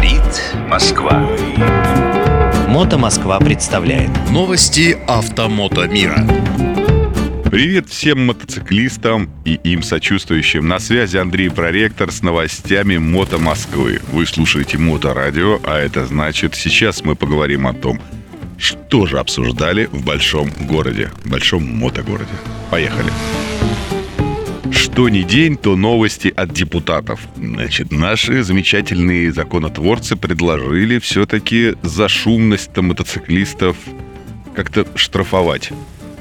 Говорит Москва. Мото Москва представляет Новости автомото мира. Привет всем мотоциклистам и им сочувствующим. На связи Андрей Проректор с новостями Мото Москвы. Вы слушаете Моторадио, а это значит, сейчас мы поговорим о том, что же обсуждали в большом городе, в большом мотогороде. Поехали. Что ни день, то новости от депутатов. Значит, наши замечательные законотворцы предложили все-таки за шумность мотоциклистов как-то штрафовать.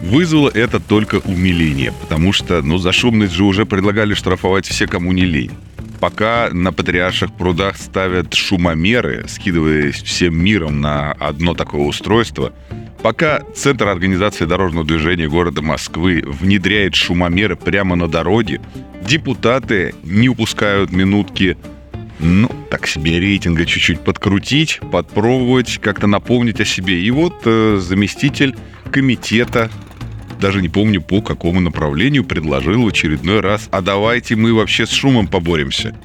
Вызвало это только умиление, потому что, ну, за шумность же уже предлагали штрафовать все, кому не лень. Пока на Патриарших прудах ставят шумомеры, скидываясь всем миром на одно такое устройство, пока Центр организации дорожного движения города Москвы внедряет шумомеры прямо на дороге, депутаты не упускают минутки ну, так себе рейтинга чуть-чуть подкрутить, подпробовать, как-то напомнить о себе. И вот э, заместитель комитета даже не помню по какому направлению, предложил в очередной раз, а давайте мы вообще с шумом поборемся.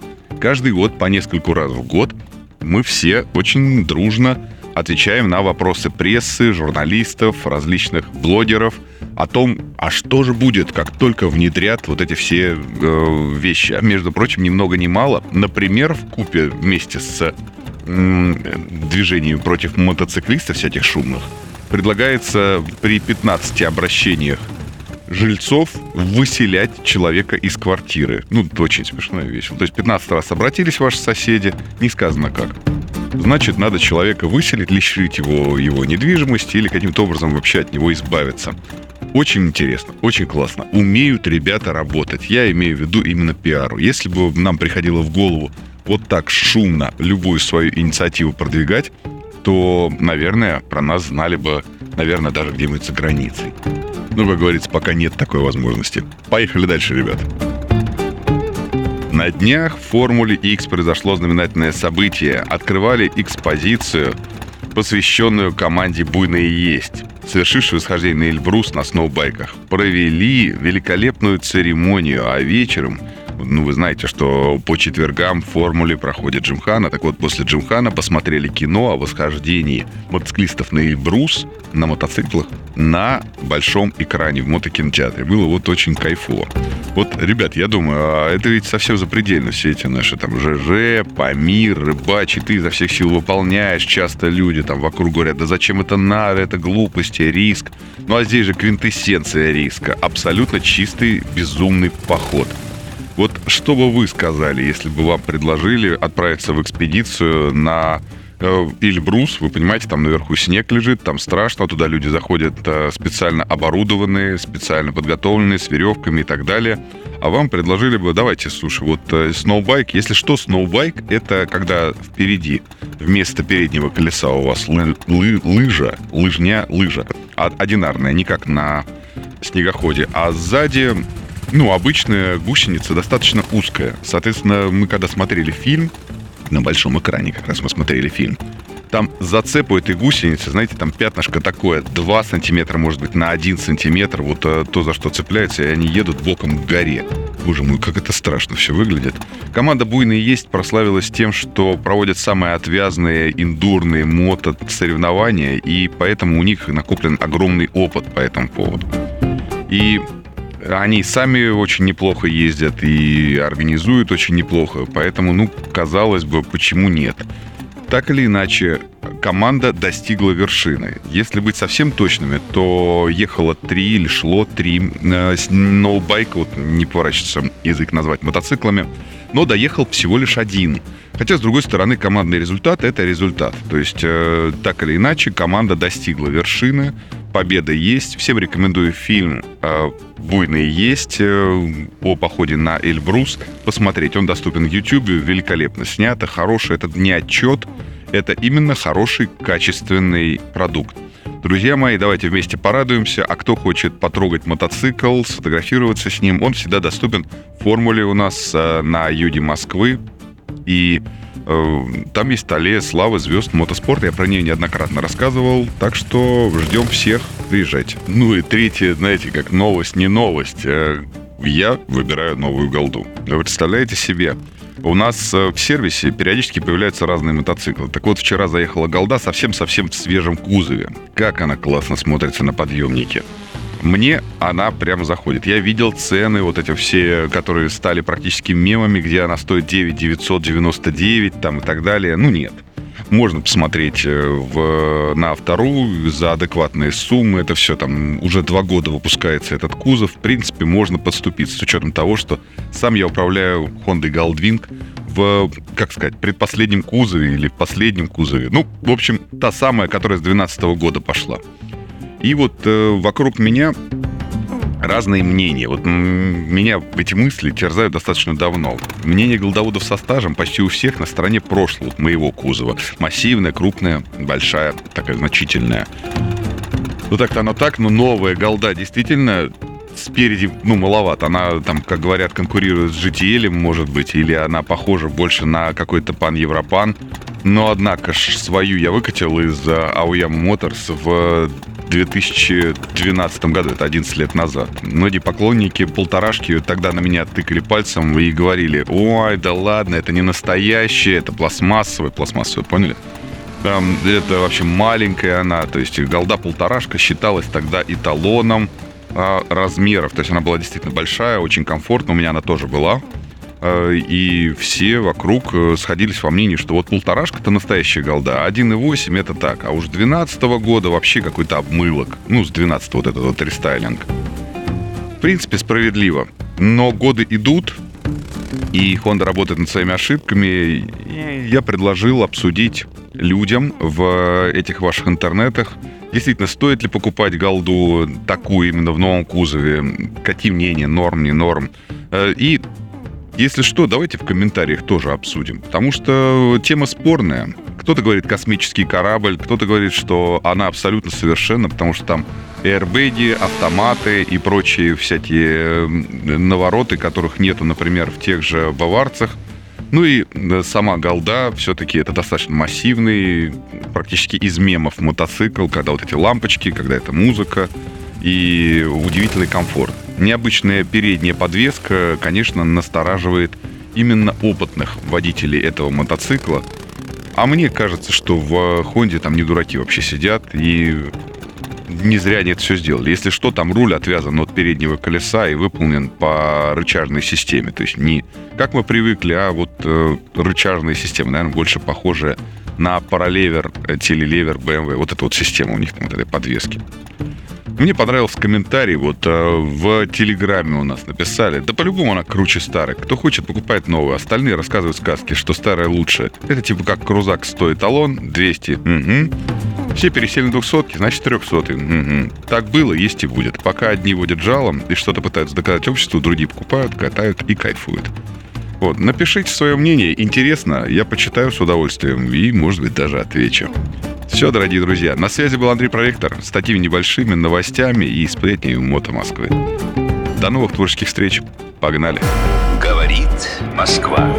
Каждый год по нескольку раз в год мы все очень дружно отвечаем на вопросы прессы, журналистов, различных блогеров о том, а что же будет, как только внедрят вот эти все э, вещи. А между прочим, ни много ни мало. Например, в купе вместе с э, движением против мотоциклистов всяких шумных предлагается при 15 обращениях жильцов выселять человека из квартиры. Ну, это очень смешно и весело. То есть 15 раз обратились ваши соседи, не сказано как. Значит, надо человека выселить, лишить его его недвижимости или каким-то образом вообще от него избавиться. Очень интересно, очень классно. Умеют ребята работать. Я имею в виду именно пиару. Если бы нам приходило в голову вот так шумно любую свою инициативу продвигать, то, наверное, про нас знали бы, наверное, даже где-нибудь за границей. Ну, как говорится, пока нет такой возможности. Поехали дальше, ребят. На днях в Формуле X произошло знаменательное событие. Открывали экспозицию, посвященную команде «Буйные есть», совершившую восхождение на Эльбрус на сноубайках. Провели великолепную церемонию, а вечером ну, вы знаете, что по четвергам в формуле проходит Джимхана. Так вот, после Джимхана посмотрели кино о восхождении мотоциклистов на Эльбрус на мотоциклах на большом экране в мотокинотеатре. Было вот очень кайфово. Вот, ребят, я думаю, а это ведь совсем запредельно все эти наши там ЖЖ, Памир, Рыбачи, ты изо всех сил выполняешь. Часто люди там вокруг говорят, да зачем это надо, это глупости, риск. Ну а здесь же квинтэссенция риска. Абсолютно чистый, безумный поход. Вот что бы вы сказали, если бы вам предложили отправиться в экспедицию на Эльбрус, вы понимаете, там наверху снег лежит, там страшно, туда люди заходят э, специально оборудованные, специально подготовленные, с веревками и так далее. А вам предложили бы, давайте, слушай, вот э, сноубайк, если что, сноубайк, это когда впереди вместо переднего колеса у вас лы, лы, лыжа, лыжня, лыжа, одинарная, не как на снегоходе, а сзади ну, обычная гусеница достаточно узкая. Соответственно, мы когда смотрели фильм, на большом экране как раз мы смотрели фильм, там зацеп у этой гусеницы, знаете, там пятнышко такое, 2 сантиметра, может быть, на 1 сантиметр, вот э, то, за что цепляются, и они едут боком к горе. Боже мой, как это страшно все выглядит. Команда «Буйные есть» прославилась тем, что проводят самые отвязные индурные мото-соревнования, и поэтому у них накоплен огромный опыт по этому поводу. И они сами очень неплохо ездят и организуют очень неплохо, поэтому, ну, казалось бы, почему нет? Так или иначе, команда достигла вершины. Если быть совсем точными, то ехало три или шло три э, ноубайка, вот не поворачивается язык назвать мотоциклами, но доехал всего лишь один. Хотя, с другой стороны, командный результат – это результат. То есть, э, так или иначе, команда достигла вершины, победа есть. Всем рекомендую фильм э, «Буйные есть» э, о походе на Эльбрус посмотреть. Он доступен в YouTube, великолепно снято, хороший. Это не отчет, это именно хороший, качественный продукт. Друзья мои, давайте вместе порадуемся. А кто хочет потрогать мотоцикл, сфотографироваться с ним, он всегда доступен в формуле у нас э, на Юде Москвы. И там есть аллея славы звезд мотоспорта. Я про нее неоднократно рассказывал. Так что ждем всех. Приезжайте. Ну и третье, знаете, как новость, не новость. Э, я выбираю новую голду. Вы представляете себе, У нас э, в сервисе периодически появляются разные мотоциклы. Так вот, вчера заехала голда совсем-совсем в свежем кузове. Как она классно смотрится на подъемнике. Мне она прям заходит. Я видел цены, вот эти все, которые стали практически мемами, где она стоит 9 999 там и так далее. Ну, нет. Можно посмотреть э, в, на втору за адекватные суммы. Это все там уже два года выпускается этот кузов. В принципе, можно подступиться с учетом того, что сам я управляю Honda Goldwing в, как сказать, предпоследнем кузове или в последнем кузове. Ну, в общем, та самая, которая с 2012 года пошла. И вот э, вокруг меня разные мнения. Вот меня эти мысли терзают достаточно давно. Мнение голдоводов со стажем почти у всех на стороне прошлого моего кузова. Массивная, крупная, большая, такая значительная. Ну так-то оно так, но новая голда действительно спереди, ну, маловато. Она, там, как говорят, конкурирует с GTL, может быть, или она похожа больше на какой-то пан-европан. Но, однако, ж свою я выкатил из Aoyama Motors в 2012 году, это 11 лет назад. Многие поклонники полторашки тогда на меня тыкали пальцем и говорили, ой, да ладно, это не настоящее, это пластмассовое, пластмассовое, поняли? Там, это вообще маленькая она, то есть голда полторашка считалась тогда эталоном а, размеров, то есть она была действительно большая, очень комфортно, у меня она тоже была. Э, и все вокруг э, сходились во мнении, что вот полторашка это настоящая голда, 1,8 это так, а уж 12 года вообще какой-то обмылок, ну, с 12 вот этот вот рестайлинг. В принципе, справедливо. Но годы идут, и Honda работает над своими ошибками. И я предложил обсудить людям в этих ваших интернетах, действительно, стоит ли покупать голду такую именно в новом кузове, какие мнения, норм, не норм. Э, и если что, давайте в комментариях тоже обсудим, потому что тема спорная. Кто-то говорит космический корабль, кто-то говорит, что она абсолютно совершенна, потому что там airbag, автоматы и прочие всякие навороты, которых нету, например, в тех же баварцах. Ну и сама голда все-таки это достаточно массивный, практически из мемов мотоцикл, когда вот эти лампочки, когда это музыка и удивительный комфорт. Необычная передняя подвеска, конечно, настораживает именно опытных водителей этого мотоцикла. А мне кажется, что в Хонде там не дураки вообще сидят, и не зря они это все сделали. Если что, там руль отвязан от переднего колеса и выполнен по рычажной системе. То есть не как мы привыкли, а вот э, рычажная система, наверное, больше похожая на паралевер, э, телелевер BMW. Вот эта вот система у них вот этой подвески. Мне понравился комментарий, вот э, в Телеграме у нас написали, да по-любому она круче старой. Кто хочет, покупает новую. Остальные рассказывают сказки, что старая лучше. Это типа как крузак стоит талон, 200. Угу. Все пересели на 200, значит 300. Угу. Так было, есть и будет. Пока одни водят жалом и что-то пытаются доказать обществу, другие покупают, катают и кайфуют. Вот, напишите свое мнение, интересно, я почитаю с удовольствием и, может быть, даже отвечу. Все, дорогие друзья, на связи был Андрей Проектор с такими небольшими новостями и сплетнями Мото Москвы. До новых творческих встреч. Погнали. Говорит Москва.